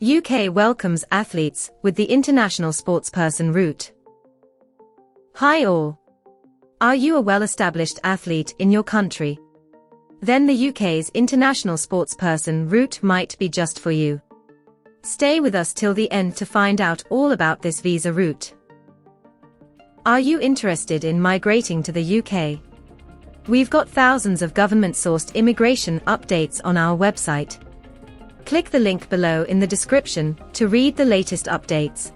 UK welcomes athletes with the International Sportsperson route. Hi all. Are you a well-established athlete in your country? Then the UK's International Sportsperson route might be just for you. Stay with us till the end to find out all about this visa route. Are you interested in migrating to the UK? We've got thousands of government-sourced immigration updates on our website. Click the link below in the description to read the latest updates.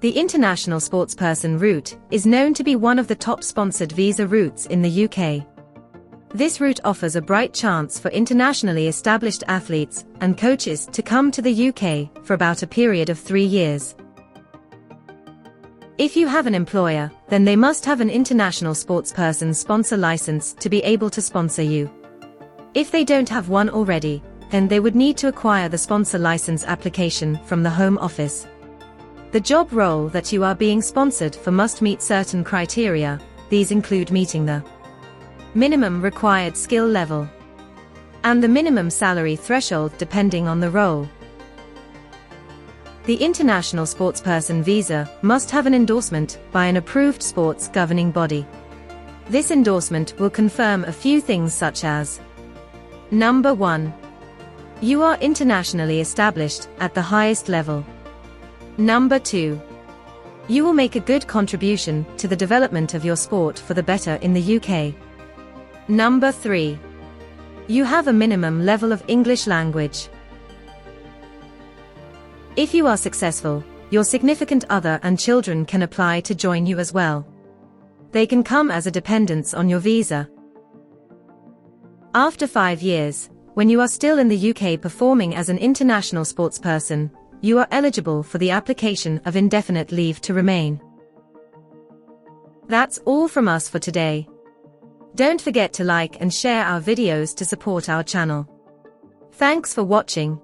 The International Sportsperson route is known to be one of the top sponsored visa routes in the UK. This route offers a bright chance for internationally established athletes and coaches to come to the UK for about a period of three years. If you have an employer, then they must have an international sportsperson sponsor license to be able to sponsor you. If they don't have one already, then they would need to acquire the sponsor license application from the Home Office. The job role that you are being sponsored for must meet certain criteria, these include meeting the minimum required skill level, and the minimum salary threshold depending on the role. The International Sportsperson Visa must have an endorsement by an approved sports governing body. This endorsement will confirm a few things such as Number 1. You are internationally established at the highest level. Number 2. You will make a good contribution to the development of your sport for the better in the UK. Number 3. You have a minimum level of English language. If you are successful, your significant other and children can apply to join you as well. They can come as a dependents on your visa. After five years, when you are still in the UK performing as an international sportsperson, you are eligible for the application of indefinite leave to remain. That's all from us for today. Don't forget to like and share our videos to support our channel. Thanks for watching.